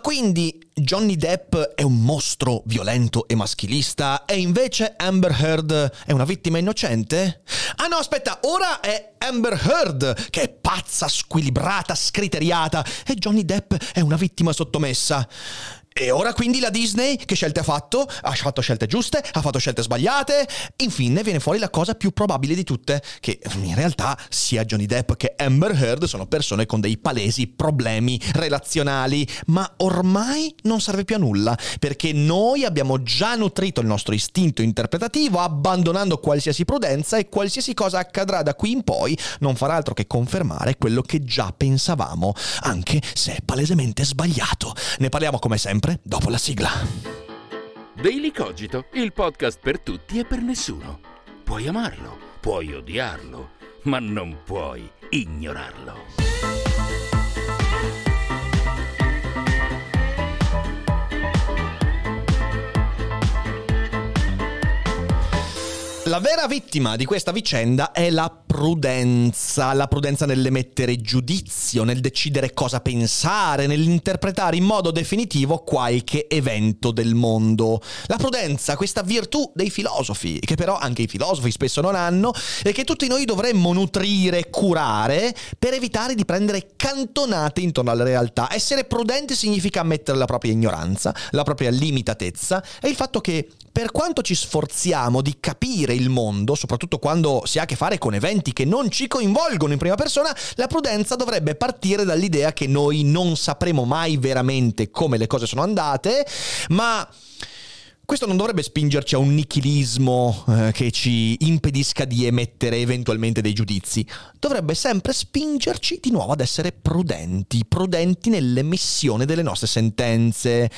Ma quindi Johnny Depp è un mostro violento e maschilista e invece Amber Heard è una vittima innocente? Ah no, aspetta, ora è Amber Heard che è pazza, squilibrata, scriteriata e Johnny Depp è una vittima sottomessa. E ora quindi la Disney che scelte ha fatto? Ha fatto scelte giuste? Ha fatto scelte sbagliate? Infine viene fuori la cosa più probabile di tutte, che in realtà sia Johnny Depp che Amber Heard sono persone con dei palesi problemi relazionali, ma ormai non serve più a nulla, perché noi abbiamo già nutrito il nostro istinto interpretativo abbandonando qualsiasi prudenza e qualsiasi cosa accadrà da qui in poi non farà altro che confermare quello che già pensavamo, anche se è palesemente sbagliato. Ne parliamo come sempre dopo la sigla. Daily Cogito, il podcast per tutti e per nessuno. Puoi amarlo, puoi odiarlo, ma non puoi ignorarlo. La vera vittima di questa vicenda è la prudenza, la prudenza nell'emettere giudizio, nel decidere cosa pensare, nell'interpretare in modo definitivo qualche evento del mondo. La prudenza, questa virtù dei filosofi, che però anche i filosofi spesso non hanno e che tutti noi dovremmo nutrire, curare per evitare di prendere cantonate intorno alla realtà. Essere prudenti significa ammettere la propria ignoranza, la propria limitatezza e il fatto che per quanto ci sforziamo di capire il mondo, soprattutto quando si ha a che fare con eventi che non ci coinvolgono in prima persona, la prudenza dovrebbe partire dall'idea che noi non sapremo mai veramente come le cose sono andate, ma questo non dovrebbe spingerci a un nichilismo eh, che ci impedisca di emettere eventualmente dei giudizi. Dovrebbe sempre spingerci di nuovo ad essere prudenti, prudenti nell'emissione delle nostre sentenze.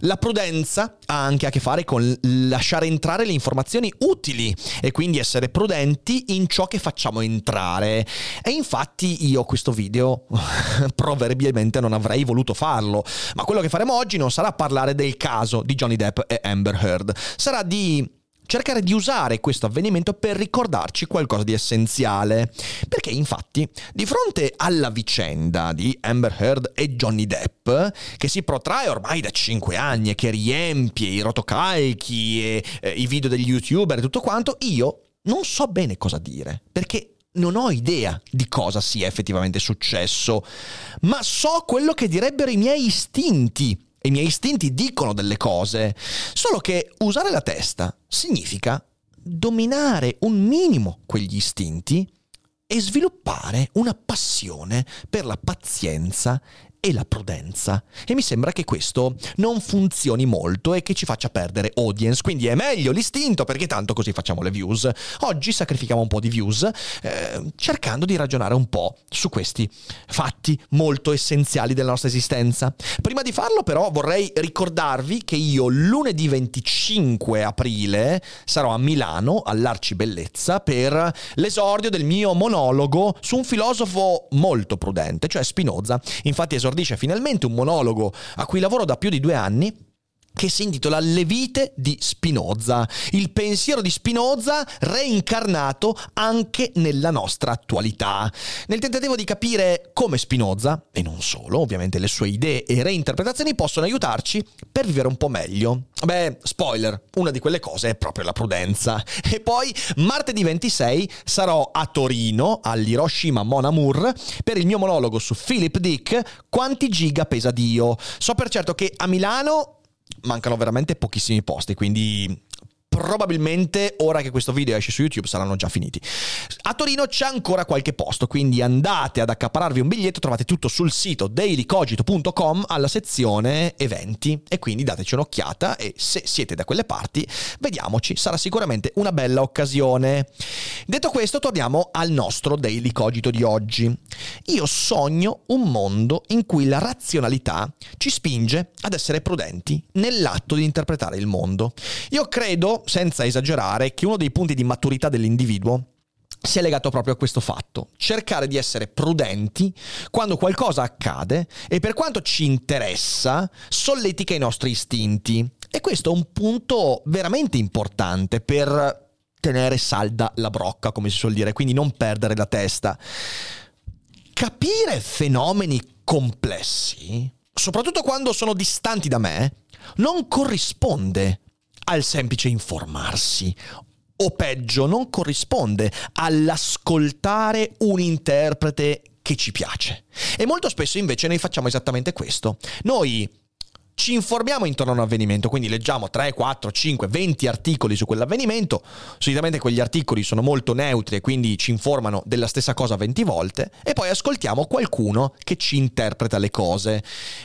La prudenza ha anche a che fare con lasciare entrare le informazioni utili e quindi essere prudenti in ciò che facciamo entrare. E infatti io questo video proverbialmente non avrei voluto farlo, ma quello che faremo oggi non sarà parlare del caso di Johnny Depp e Amber Heard, sarà di cercare di usare questo avvenimento per ricordarci qualcosa di essenziale. Perché infatti, di fronte alla vicenda di Amber Heard e Johnny Depp, che si protrae ormai da 5 anni e che riempie i rotocalchi e eh, i video degli youtuber e tutto quanto, io non so bene cosa dire. Perché non ho idea di cosa sia effettivamente successo, ma so quello che direbbero i miei istinti e i miei istinti dicono delle cose, solo che usare la testa significa dominare un minimo quegli istinti e sviluppare una passione per la pazienza e la prudenza. E mi sembra che questo non funzioni molto e che ci faccia perdere audience. Quindi è meglio l'istinto perché tanto così facciamo le views. Oggi sacrifichiamo un po' di views eh, cercando di ragionare un po' su questi fatti molto essenziali della nostra esistenza. Prima di farlo però vorrei ricordarvi che io lunedì 25 aprile sarò a Milano all'Arcibellezza per l'esordio del mio monologo su un filosofo molto prudente, cioè Spinoza. Infatti esordisce finalmente un monologo a cui lavoro da più di due anni che si intitola Le vite di Spinoza, il pensiero di Spinoza reincarnato anche nella nostra attualità. Nel tentativo di capire come Spinoza, e non solo, ovviamente le sue idee e reinterpretazioni possono aiutarci per vivere un po' meglio. Beh, spoiler, una di quelle cose è proprio la prudenza. E poi martedì 26 sarò a Torino, all'Hiroshima Mon Amour, per il mio monologo su Philip Dick, Quanti giga pesa Dio. So per certo che a Milano mancano veramente pochissimi posti, quindi probabilmente ora che questo video esce su YouTube saranno già finiti. A Torino c'è ancora qualche posto, quindi andate ad accapararvi un biglietto, trovate tutto sul sito dailycogito.com alla sezione eventi e quindi dateci un'occhiata e se siete da quelle parti vediamoci, sarà sicuramente una bella occasione. Detto questo torniamo al nostro Daily Cogito di oggi. Io sogno un mondo in cui la razionalità ci spinge ad essere prudenti nell'atto di interpretare il mondo. Io credo senza esagerare, che uno dei punti di maturità dell'individuo sia legato proprio a questo fatto, cercare di essere prudenti quando qualcosa accade e per quanto ci interessa solletica i nostri istinti. E questo è un punto veramente importante per tenere salda la brocca, come si suol dire, quindi non perdere la testa. Capire fenomeni complessi, soprattutto quando sono distanti da me, non corrisponde al semplice informarsi o peggio non corrisponde all'ascoltare un interprete che ci piace. E molto spesso invece noi facciamo esattamente questo. Noi ci informiamo intorno a un avvenimento, quindi leggiamo 3, 4, 5, 20 articoli su quell'avvenimento, solitamente quegli articoli sono molto neutri e quindi ci informano della stessa cosa 20 volte e poi ascoltiamo qualcuno che ci interpreta le cose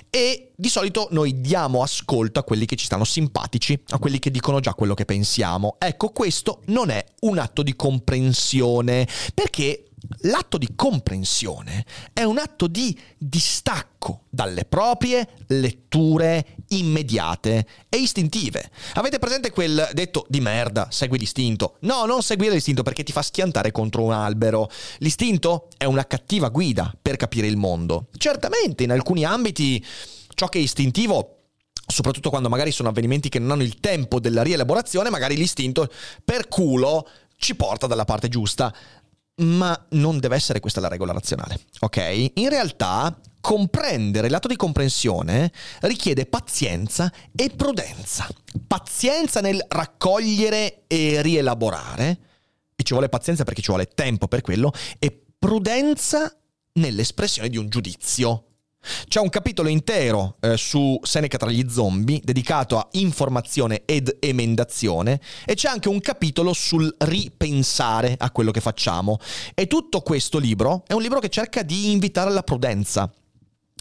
e di solito noi diamo ascolto a quelli che ci stanno simpatici, a quelli che dicono già quello che pensiamo. Ecco, questo non è un atto di comprensione perché L'atto di comprensione è un atto di distacco dalle proprie letture immediate e istintive. Avete presente quel detto di merda, segui l'istinto? No, non seguire l'istinto perché ti fa schiantare contro un albero. L'istinto è una cattiva guida per capire il mondo. Certamente in alcuni ambiti ciò che è istintivo soprattutto quando magari sono avvenimenti che non hanno il tempo della rielaborazione, magari l'istinto per culo ci porta dalla parte giusta ma non deve essere questa la regola razionale, ok? In realtà comprendere l'atto di comprensione richiede pazienza e prudenza. Pazienza nel raccogliere e rielaborare, e ci vuole pazienza perché ci vuole tempo per quello, e prudenza nell'espressione di un giudizio. C'è un capitolo intero eh, su Seneca tra gli zombie dedicato a informazione ed emendazione e c'è anche un capitolo sul ripensare a quello che facciamo. E tutto questo libro è un libro che cerca di invitare alla prudenza,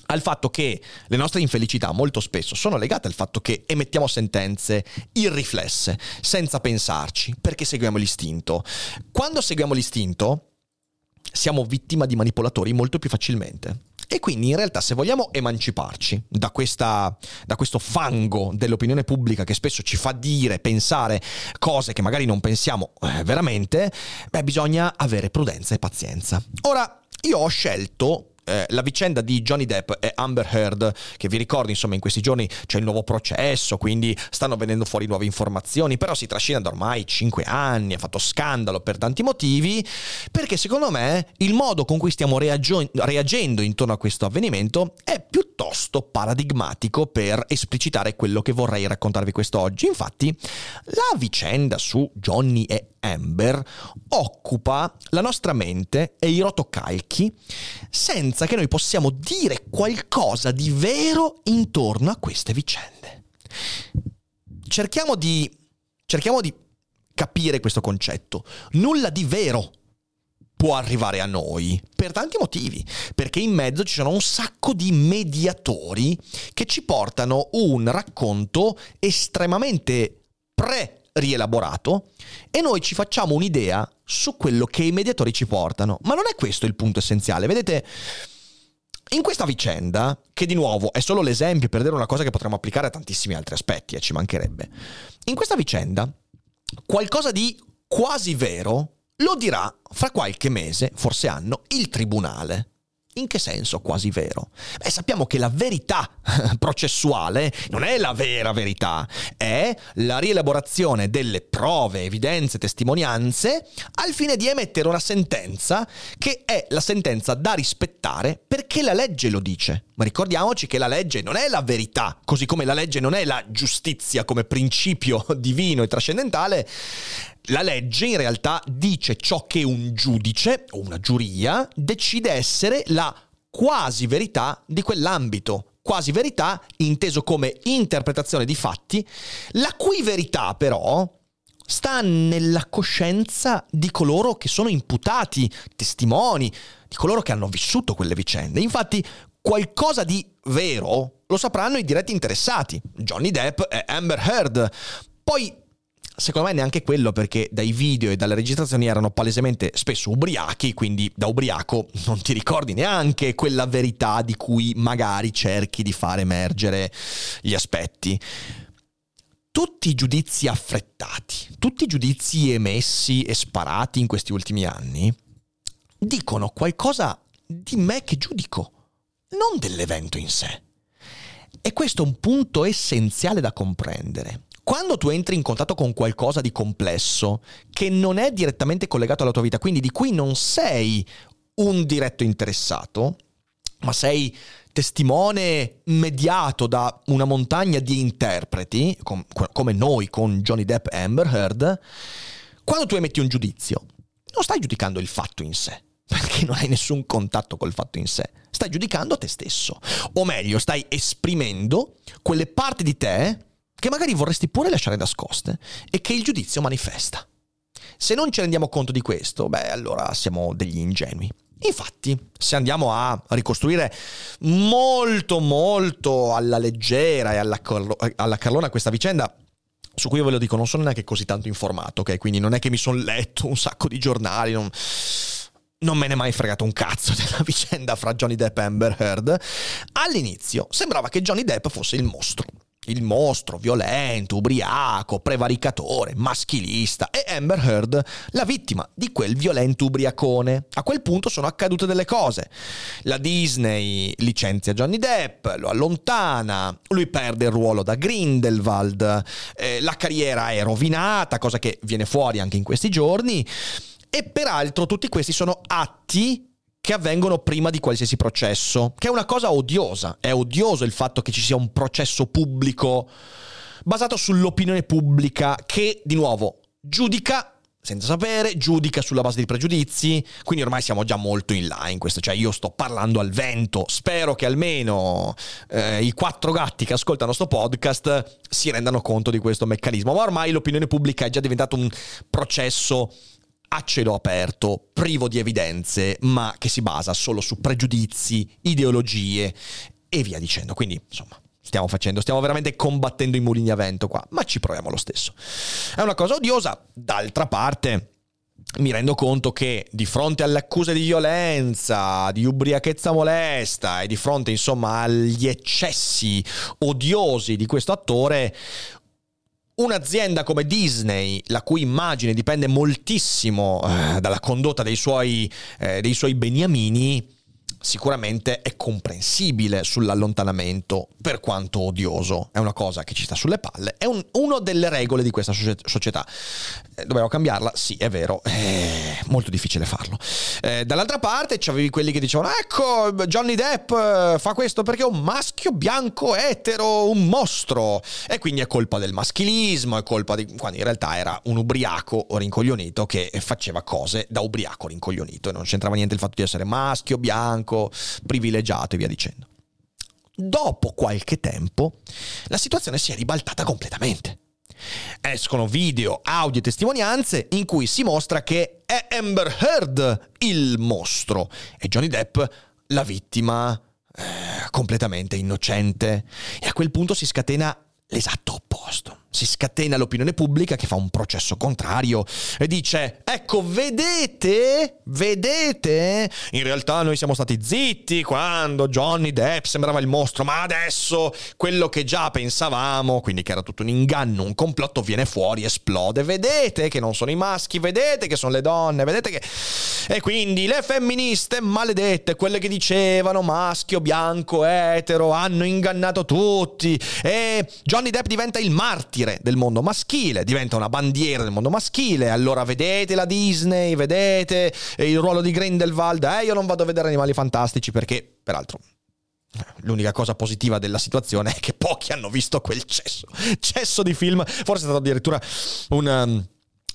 al fatto che le nostre infelicità molto spesso sono legate al fatto che emettiamo sentenze irriflesse, senza pensarci, perché seguiamo l'istinto. Quando seguiamo l'istinto, siamo vittima di manipolatori molto più facilmente. E quindi in realtà se vogliamo emanciparci da, questa, da questo fango dell'opinione pubblica che spesso ci fa dire, pensare cose che magari non pensiamo eh, veramente, beh bisogna avere prudenza e pazienza. Ora, io ho scelto eh, la vicenda di Johnny Depp e Amber Heard, che vi ricordo, insomma, in questi giorni c'è il nuovo processo, quindi stanno venendo fuori nuove informazioni, però si trascina da ormai 5 anni, ha fatto scandalo per tanti motivi, perché secondo me il modo con cui stiamo reagio- reagendo intorno a questo avvenimento è piuttosto paradigmatico per esplicitare quello che vorrei raccontarvi quest'oggi. Infatti, la vicenda su Johnny e Amber occupa la nostra mente e i rotocalchi senza che noi possiamo dire qualcosa di vero intorno a queste vicende. Cerchiamo di, cerchiamo di capire questo concetto. Nulla di vero può arrivare a noi per tanti motivi, perché in mezzo ci sono un sacco di mediatori che ci portano un racconto estremamente pre rielaborato e noi ci facciamo un'idea su quello che i mediatori ci portano. Ma non è questo il punto essenziale. Vedete, in questa vicenda, che di nuovo è solo l'esempio per dire una cosa che potremmo applicare a tantissimi altri aspetti, e eh, ci mancherebbe, in questa vicenda qualcosa di quasi vero lo dirà fra qualche mese, forse anno, il tribunale. In che senso quasi vero? Beh, sappiamo che la verità processuale non è la vera verità, è la rielaborazione delle prove, evidenze, testimonianze al fine di emettere una sentenza che è la sentenza da rispettare perché la legge lo dice. Ma ricordiamoci che la legge non è la verità, così come la legge non è la giustizia come principio divino e trascendentale, la legge in realtà dice ciò che un giudice o una giuria decide essere la quasi verità di quell'ambito. Quasi verità inteso come interpretazione di fatti, la cui verità però sta nella coscienza di coloro che sono imputati, testimoni, di coloro che hanno vissuto quelle vicende. Infatti, qualcosa di vero lo sapranno i diretti interessati, Johnny Depp e Amber Heard. Poi Secondo me neanche quello perché dai video e dalle registrazioni erano palesemente spesso ubriachi, quindi da ubriaco non ti ricordi neanche quella verità di cui magari cerchi di far emergere gli aspetti. Tutti i giudizi affrettati, tutti i giudizi emessi e sparati in questi ultimi anni dicono qualcosa di me che giudico, non dell'evento in sé. E questo è un punto essenziale da comprendere. Quando tu entri in contatto con qualcosa di complesso, che non è direttamente collegato alla tua vita, quindi di cui non sei un diretto interessato, ma sei testimone mediato da una montagna di interpreti, com- come noi con Johnny Depp e Amber Heard, quando tu emetti un giudizio, non stai giudicando il fatto in sé, perché non hai nessun contatto col fatto in sé, stai giudicando te stesso, o meglio, stai esprimendo quelle parti di te che magari vorresti pure lasciare nascoste e che il giudizio manifesta. Se non ci rendiamo conto di questo, beh, allora siamo degli ingenui. Infatti, se andiamo a ricostruire molto molto alla leggera e alla, carlo- alla carlona questa vicenda, su cui io ve lo dico, non sono neanche così tanto informato, ok? Quindi non è che mi sono letto un sacco di giornali, non, non me ne è mai fregato un cazzo della vicenda fra Johnny Depp e Amber Heard. All'inizio sembrava che Johnny Depp fosse il mostro il mostro violento, ubriaco, prevaricatore, maschilista e Amber Heard la vittima di quel violento ubriacone. A quel punto sono accadute delle cose. La Disney licenzia Johnny Depp, lo allontana, lui perde il ruolo da Grindelwald, eh, la carriera è rovinata, cosa che viene fuori anche in questi giorni. E peraltro tutti questi sono atti che avvengono prima di qualsiasi processo, che è una cosa odiosa. È odioso il fatto che ci sia un processo pubblico basato sull'opinione pubblica che, di nuovo, giudica senza sapere, giudica sulla base di pregiudizi, quindi ormai siamo già molto in là in questo, cioè io sto parlando al vento, spero che almeno eh, i quattro gatti che ascoltano questo podcast si rendano conto di questo meccanismo, ma ormai l'opinione pubblica è già diventato un processo a cielo aperto, privo di evidenze, ma che si basa solo su pregiudizi, ideologie e via dicendo. Quindi, insomma, stiamo facendo, stiamo veramente combattendo i mulini a vento qua, ma ci proviamo lo stesso. È una cosa odiosa, d'altra parte mi rendo conto che di fronte alle accuse di violenza, di ubriachezza molesta e di fronte insomma agli eccessi odiosi di questo attore, Un'azienda come Disney, la cui immagine dipende moltissimo eh, dalla condotta dei suoi, eh, dei suoi beniamini, sicuramente è comprensibile sull'allontanamento, per quanto odioso. È una cosa che ci sta sulle palle, è un, una delle regole di questa società. Eh, dobbiamo cambiarla? Sì, è vero, è molto difficile farlo. Eh, dall'altra parte c'avevi quelli che dicevano, ecco, Johnny Depp eh, fa questo perché è un maschio bianco etero, un mostro. E quindi è colpa del maschilismo, è colpa di... quando in realtà era un ubriaco rincoglionito che faceva cose da ubriaco rincoglionito e non c'entrava niente il fatto di essere maschio, bianco, privilegiato e via dicendo. Dopo qualche tempo la situazione si è ribaltata completamente. Escono video, audio e testimonianze in cui si mostra che è Amber Heard il mostro e Johnny Depp la vittima eh, completamente innocente. E a quel punto si scatena l'esatto opposto si scatena l'opinione pubblica che fa un processo contrario e dice, ecco, vedete, vedete, in realtà noi siamo stati zitti quando Johnny Depp sembrava il mostro, ma adesso quello che già pensavamo, quindi che era tutto un inganno, un complotto, viene fuori, esplode, vedete che non sono i maschi, vedete che sono le donne, vedete che... E quindi le femministe maledette, quelle che dicevano maschio, bianco, etero, hanno ingannato tutti e Johnny Depp diventa il martire martire del mondo maschile, diventa una bandiera del mondo maschile. Allora vedete la Disney, vedete il ruolo di Grindelwald. Eh, io non vado a vedere Animali Fantastici perché, peraltro, L'unica cosa positiva della situazione è che pochi hanno visto quel cesso, cesso di film. Forse è stato addirittura un, um,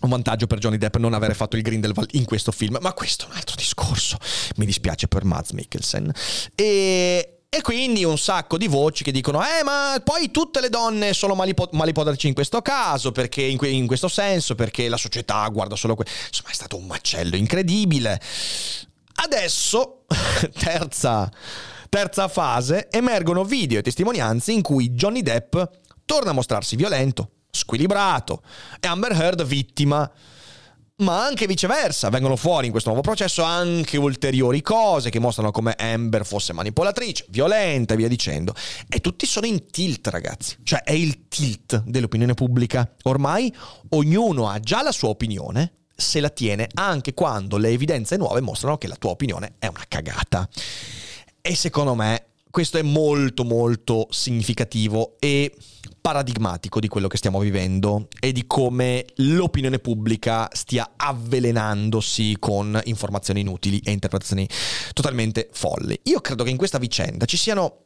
un vantaggio per Johnny Depp non avere fatto il Grindelwald in questo film, ma questo è un altro discorso. Mi dispiace per Mads Mikkelsen. E E quindi un sacco di voci che dicono, eh ma poi tutte le donne sono malipo- malipotatrici in questo caso, perché in, que- in, questo senso, perché la società guarda solo questo. Insomma è stato un macello incredibile. Adesso, terza, terza fase, emergono video e testimonianze in cui Johnny Depp torna a mostrarsi violento, squilibrato e Amber Heard vittima ma anche viceversa, vengono fuori in questo nuovo processo anche ulteriori cose che mostrano come Amber fosse manipolatrice, violenta e via dicendo. E tutti sono in tilt, ragazzi. Cioè è il tilt dell'opinione pubblica. Ormai ognuno ha già la sua opinione, se la tiene anche quando le evidenze nuove mostrano che la tua opinione è una cagata. E secondo me questo è molto molto significativo e paradigmatico di quello che stiamo vivendo e di come l'opinione pubblica stia avvelenandosi con informazioni inutili e interpretazioni totalmente folli. Io credo che in questa vicenda ci siano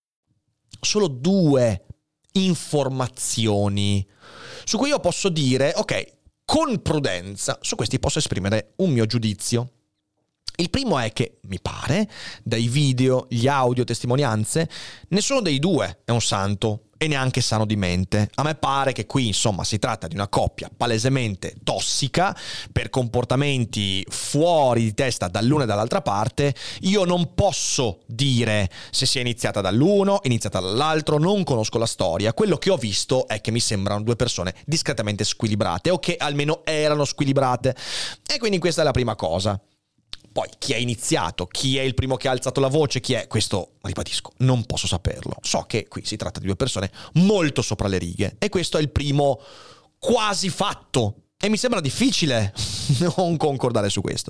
Solo due informazioni su cui io posso dire, ok, con prudenza, su questi posso esprimere un mio giudizio. Il primo è che, mi pare, dai video, gli audio, testimonianze, nessuno dei due è un santo e neanche sano di mente. A me pare che qui, insomma, si tratta di una coppia palesemente tossica per comportamenti fuori di testa dall'una e dall'altra parte. Io non posso dire se sia iniziata dall'uno, iniziata dall'altro, non conosco la storia. Quello che ho visto è che mi sembrano due persone discretamente squilibrate o che almeno erano squilibrate. E quindi questa è la prima cosa. Poi chi ha iniziato, chi è il primo che ha alzato la voce, chi è, questo ribadisco, non posso saperlo. So che qui si tratta di due persone molto sopra le righe e questo è il primo quasi fatto. E mi sembra difficile non concordare su questo.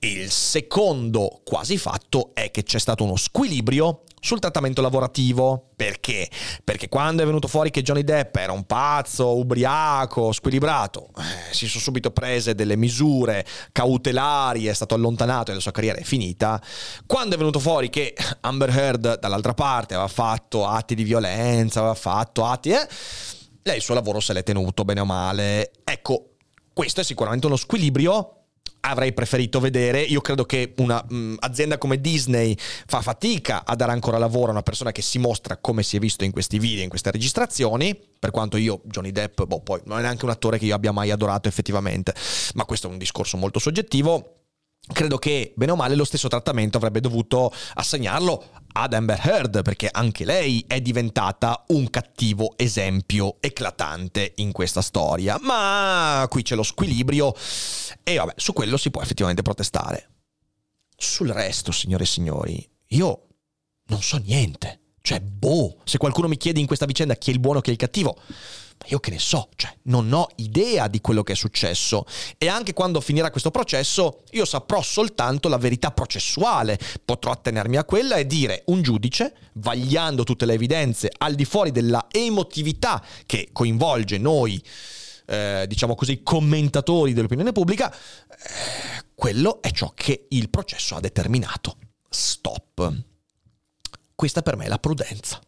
Il secondo quasi fatto è che c'è stato uno squilibrio sul trattamento lavorativo. Perché? Perché quando è venuto fuori che Johnny Depp era un pazzo, ubriaco, squilibrato, eh, si sono subito prese delle misure cautelari, è stato allontanato e la sua carriera è finita. Quando è venuto fuori che Amber Heard dall'altra parte aveva fatto atti di violenza, aveva fatto atti... Eh, lei il suo lavoro se l'è tenuto bene o male. Ecco, questo è sicuramente uno squilibrio avrei preferito vedere. Io credo che un'azienda mm, come Disney fa fatica a dare ancora lavoro a una persona che si mostra come si è visto in questi video, in queste registrazioni. Per quanto io, Johnny Depp, boh, poi non è neanche un attore che io abbia mai adorato effettivamente, ma questo è un discorso molto soggettivo. Credo che, bene o male, lo stesso trattamento avrebbe dovuto assegnarlo ad Amber Heard, perché anche lei è diventata un cattivo esempio eclatante in questa storia. Ma qui c'è lo squilibrio e vabbè, su quello si può effettivamente protestare. Sul resto, signore e signori, io non so niente. Cioè, boh, se qualcuno mi chiede in questa vicenda chi è il buono e chi è il cattivo, io che ne so, cioè, non ho idea di quello che è successo. E anche quando finirà questo processo, io saprò soltanto la verità processuale. Potrò attenermi a quella e dire un giudice, vagliando tutte le evidenze al di fuori della emotività che coinvolge noi, eh, diciamo così, commentatori dell'opinione pubblica, eh, quello è ciò che il processo ha determinato. Stop. Questa per me è la prudenza.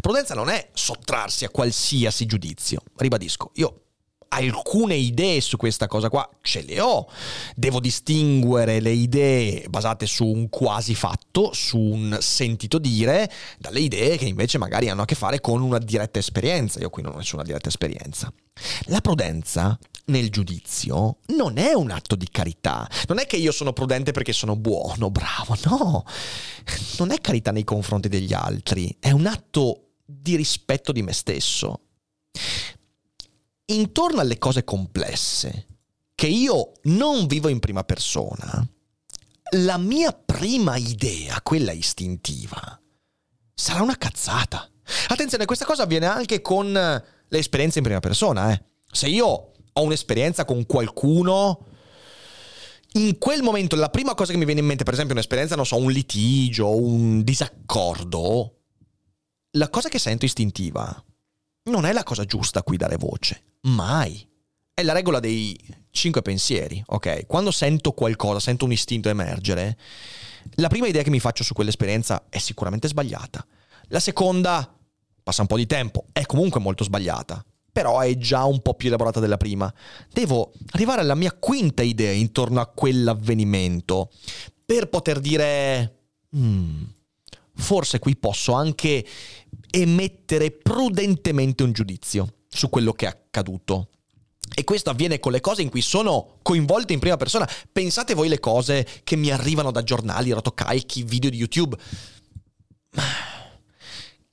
Prudenza non è sottrarsi a qualsiasi giudizio. Ribadisco, io alcune idee su questa cosa qua ce le ho. Devo distinguere le idee basate su un quasi fatto, su un sentito dire, dalle idee che invece magari hanno a che fare con una diretta esperienza. Io qui non ho nessuna diretta esperienza. La prudenza nel giudizio non è un atto di carità. Non è che io sono prudente perché sono buono, bravo, no. Non è carità nei confronti degli altri, è un atto di rispetto di me stesso. Intorno alle cose complesse, che io non vivo in prima persona, la mia prima idea, quella istintiva, sarà una cazzata. Attenzione, questa cosa avviene anche con le esperienze in prima persona. Eh. Se io ho un'esperienza con qualcuno in quel momento la prima cosa che mi viene in mente, per esempio un'esperienza, non so, un litigio, un disaccordo, la cosa che sento istintiva non è la cosa giusta a cui dare voce, mai. È la regola dei cinque pensieri, ok? Quando sento qualcosa, sento un istinto emergere, la prima idea che mi faccio su quell'esperienza è sicuramente sbagliata. La seconda, passa un po' di tempo, è comunque molto sbagliata, però è già un po' più elaborata della prima. Devo arrivare alla mia quinta idea intorno a quell'avvenimento per poter dire... Hmm, forse qui posso anche emettere prudentemente un giudizio su quello che è accaduto. E questo avviene con le cose in cui sono coinvolte in prima persona. Pensate voi le cose che mi arrivano da giornali, rotocalchi, video di YouTube.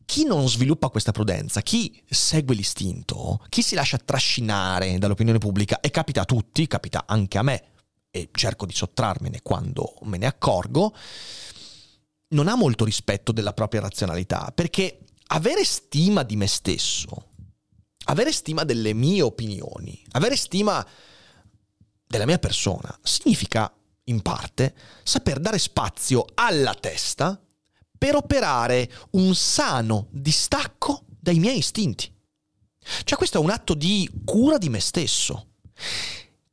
Chi non sviluppa questa prudenza, chi segue l'istinto, chi si lascia trascinare dall'opinione pubblica, e capita a tutti, capita anche a me, e cerco di sottrarmene quando me ne accorgo, non ha molto rispetto della propria razionalità, perché avere stima di me stesso avere stima delle mie opinioni, avere stima della mia persona, significa in parte saper dare spazio alla testa per operare un sano distacco dai miei istinti. Cioè questo è un atto di cura di me stesso.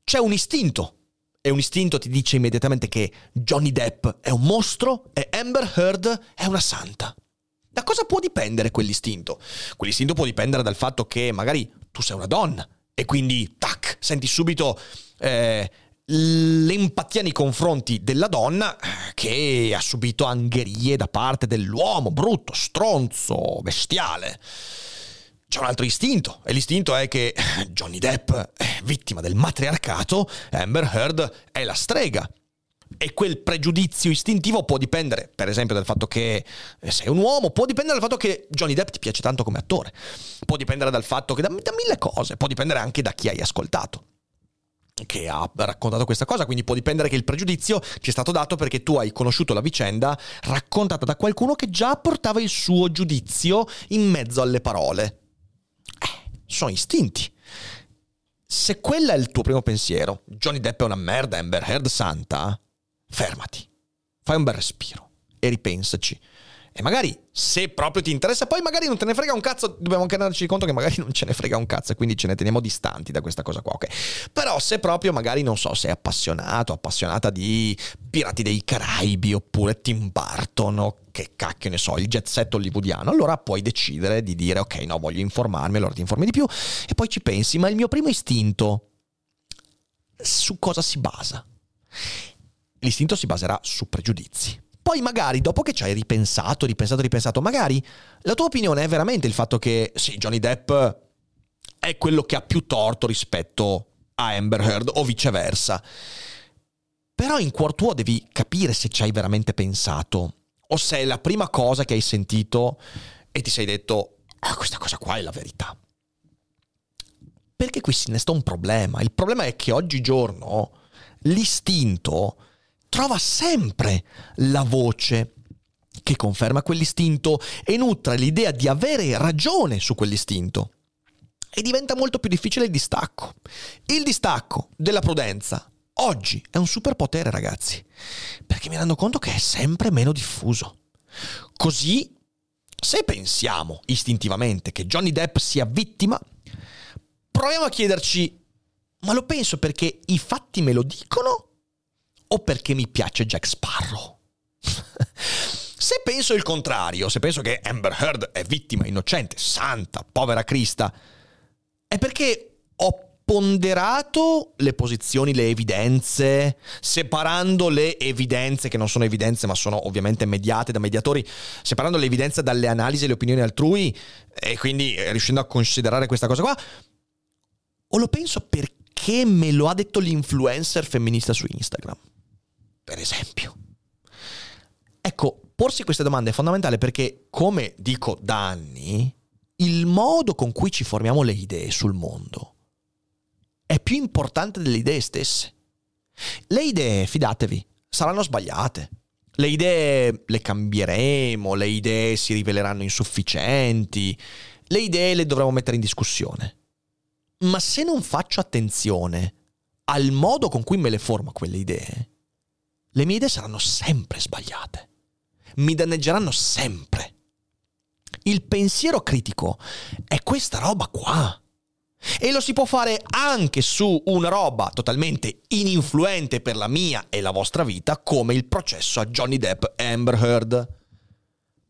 C'è un istinto e un istinto ti dice immediatamente che Johnny Depp è un mostro e Amber Heard è una santa. Da cosa può dipendere quell'istinto? Quell'istinto può dipendere dal fatto che magari tu sei una donna e quindi, tac, senti subito eh, l'empatia nei confronti della donna eh, che ha subito angherie da parte dell'uomo, brutto, stronzo, bestiale. C'è un altro istinto, e l'istinto è che Johnny Depp è vittima del matriarcato, Amber Heard è la strega. E quel pregiudizio istintivo può dipendere, per esempio, dal fatto che eh, sei un uomo, può dipendere dal fatto che Johnny Depp ti piace tanto come attore, può dipendere dal fatto che da, da mille cose, può dipendere anche da chi hai ascoltato che ha raccontato questa cosa, quindi può dipendere che il pregiudizio ci è stato dato perché tu hai conosciuto la vicenda raccontata da qualcuno che già portava il suo giudizio in mezzo alle parole. Eh, sono istinti. Se quello è il tuo primo pensiero, Johnny Depp è una merda, Amber Heard santa, fermati, fai un bel respiro e ripensaci. E magari, se proprio ti interessa, poi magari non te ne frega un cazzo, dobbiamo anche renderci conto che magari non ce ne frega un cazzo e quindi ce ne teniamo distanti da questa cosa qua, ok? Però se proprio magari, non so, sei appassionato, appassionata di Pirati dei Caraibi oppure Tim Burton o che cacchio ne so, il jet set hollywoodiano, allora puoi decidere di dire ok, no, voglio informarmi, allora ti informi di più e poi ci pensi, ma il mio primo istinto su cosa si basa? L'istinto si baserà su pregiudizi. Poi magari dopo che ci hai ripensato, ripensato, ripensato, magari la tua opinione è veramente il fatto che sì, Johnny Depp è quello che ha più torto rispetto a Amber Heard o viceversa. Però in cuor tuo devi capire se ci hai veramente pensato o se è la prima cosa che hai sentito e ti sei detto ah, questa cosa qua è la verità. Perché qui si innesta un problema. Il problema è che oggigiorno l'istinto trova sempre la voce che conferma quell'istinto e nutre l'idea di avere ragione su quell'istinto. E diventa molto più difficile il distacco. Il distacco della prudenza oggi è un superpotere, ragazzi, perché mi rendo conto che è sempre meno diffuso. Così, se pensiamo istintivamente che Johnny Depp sia vittima, proviamo a chiederci, ma lo penso perché i fatti me lo dicono o perché mi piace Jack Sparrow? se penso il contrario, se penso che Amber Heard è vittima innocente, santa, povera Crista, è perché ho ponderato le posizioni, le evidenze, separando le evidenze, che non sono evidenze ma sono ovviamente mediate da mediatori, separando le evidenze dalle analisi e le opinioni altrui e quindi riuscendo a considerare questa cosa qua, o lo penso perché me lo ha detto l'influencer femminista su Instagram? Per esempio? Ecco, porsi queste domande è fondamentale perché, come dico da anni, il modo con cui ci formiamo le idee sul mondo è più importante delle idee stesse. Le idee, fidatevi, saranno sbagliate. Le idee le cambieremo, le idee si riveleranno insufficienti, le idee le dovremo mettere in discussione. Ma se non faccio attenzione al modo con cui me le formo quelle idee, le mie idee saranno sempre sbagliate. Mi danneggeranno sempre. Il pensiero critico è questa roba qua. E lo si può fare anche su una roba totalmente ininfluente per la mia e la vostra vita, come il processo a Johnny Depp e Amber Heard.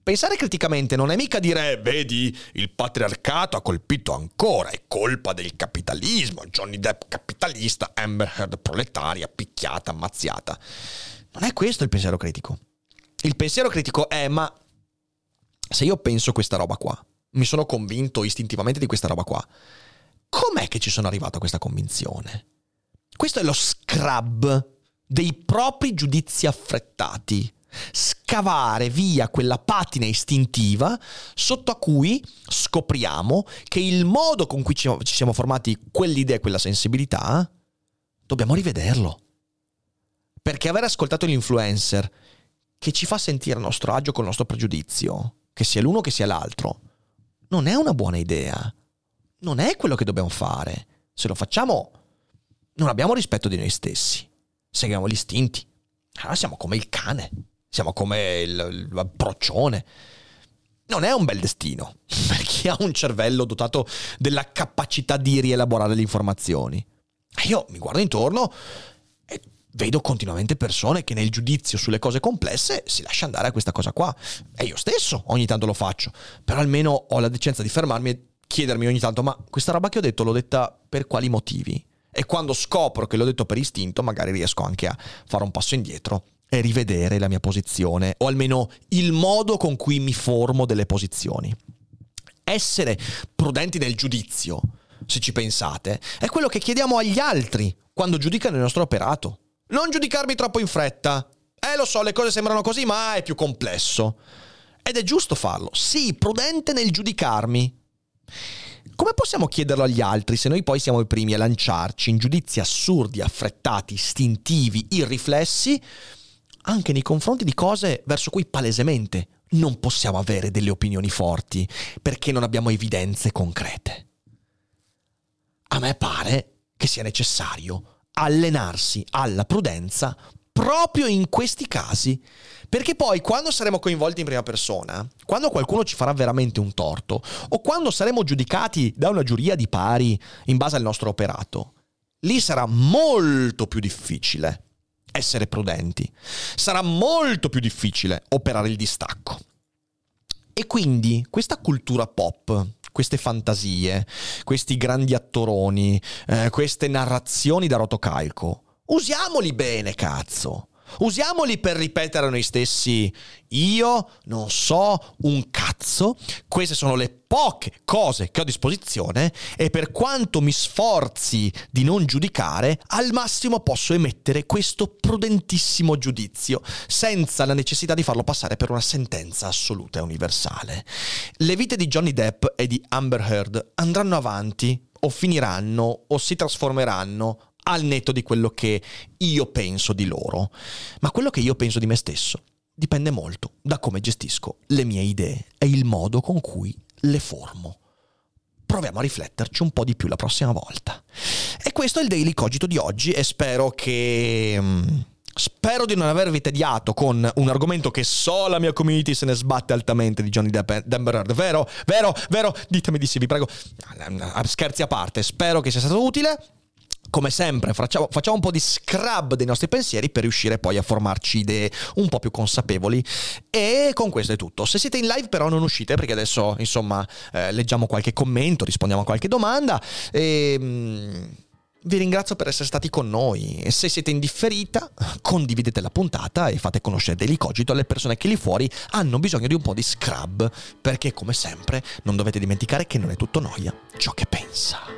Pensare criticamente non è mica dire, vedi, il patriarcato ha colpito ancora, è colpa del capitalismo, Johnny Depp capitalista, Amber Heard proletaria, picchiata, ammazziata. Non è questo il pensiero critico. Il pensiero critico è, ma se io penso questa roba qua, mi sono convinto istintivamente di questa roba qua, com'è che ci sono arrivato a questa convinzione? Questo è lo scrub dei propri giudizi affrettati scavare via quella patina istintiva sotto a cui scopriamo che il modo con cui ci, siamo formati quell'idea e quella sensibilità, dobbiamo rivederlo. Perché aver ascoltato l'influencer che ci fa sentire a nostro agio col nostro pregiudizio, che sia l'uno che sia l'altro, non è una buona idea. Non è quello che dobbiamo fare. Se lo facciamo, non abbiamo rispetto di noi stessi. Seguiamo gli istinti. Allora siamo come il cane. Siamo come il, il procione. Non è un bel destino per chi ha un cervello dotato della capacità di rielaborare le informazioni. Io mi guardo intorno e vedo continuamente persone che nel giudizio sulle cose complesse si lascia andare a questa cosa qua. E io stesso ogni tanto lo faccio, però almeno ho la decenza di fermarmi e chiedermi ogni tanto, ma questa roba che ho detto l'ho detta per quali motivi? E quando scopro che l'ho detto per istinto, magari riesco anche a fare un passo indietro e rivedere la mia posizione, o almeno il modo con cui mi formo delle posizioni. Essere prudenti nel giudizio, se ci pensate, è quello che chiediamo agli altri quando giudicano il nostro operato. Non giudicarmi troppo in fretta. Eh, lo so, le cose sembrano così, ma è più complesso. Ed è giusto farlo. Sì, prudente nel giudicarmi. Come possiamo chiederlo agli altri se noi poi siamo i primi a lanciarci in giudizi assurdi, affrettati, istintivi, irriflessi anche nei confronti di cose verso cui palesemente non possiamo avere delle opinioni forti perché non abbiamo evidenze concrete. A me pare che sia necessario allenarsi alla prudenza proprio in questi casi, perché poi quando saremo coinvolti in prima persona, quando qualcuno ci farà veramente un torto, o quando saremo giudicati da una giuria di pari in base al nostro operato, lì sarà molto più difficile essere prudenti. Sarà molto più difficile operare il distacco. E quindi questa cultura pop, queste fantasie, questi grandi attoroni, eh, queste narrazioni da rotocalco, usiamoli bene, cazzo. Usiamoli per ripetere a noi stessi, io non so un cazzo, queste sono le poche cose che ho a disposizione e per quanto mi sforzi di non giudicare, al massimo posso emettere questo prudentissimo giudizio, senza la necessità di farlo passare per una sentenza assoluta e universale. Le vite di Johnny Depp e di Amber Heard andranno avanti o finiranno o si trasformeranno al netto di quello che io penso di loro. Ma quello che io penso di me stesso dipende molto da come gestisco le mie idee e il modo con cui le formo. Proviamo a rifletterci un po' di più la prossima volta. E questo è il Daily Cogito di oggi e spero che... Mm, spero di non avervi tediato con un argomento che so la mia community se ne sbatte altamente di Johnny Depp. Vero? Vero? Vero? Ditemi di sì, vi prego. Scherzi a parte, spero che sia stato utile come sempre facciamo, facciamo, un po' di scrub dei nostri pensieri per riuscire poi a formarci idee un po' più consapevoli. E con questo è tutto. Se siete in live però non uscite perché adesso insomma eh, leggiamo qualche commento rispondiamo a qualche domanda. E mm, vi ringrazio per essere stati con noi. E se siete in differita condividete la puntata e fate conoscere Daily Cogito alle persone che lì fuori hanno bisogno di un po' di scrub perché come sempre non dovete dimenticare che non è tutto noia ciò che pensa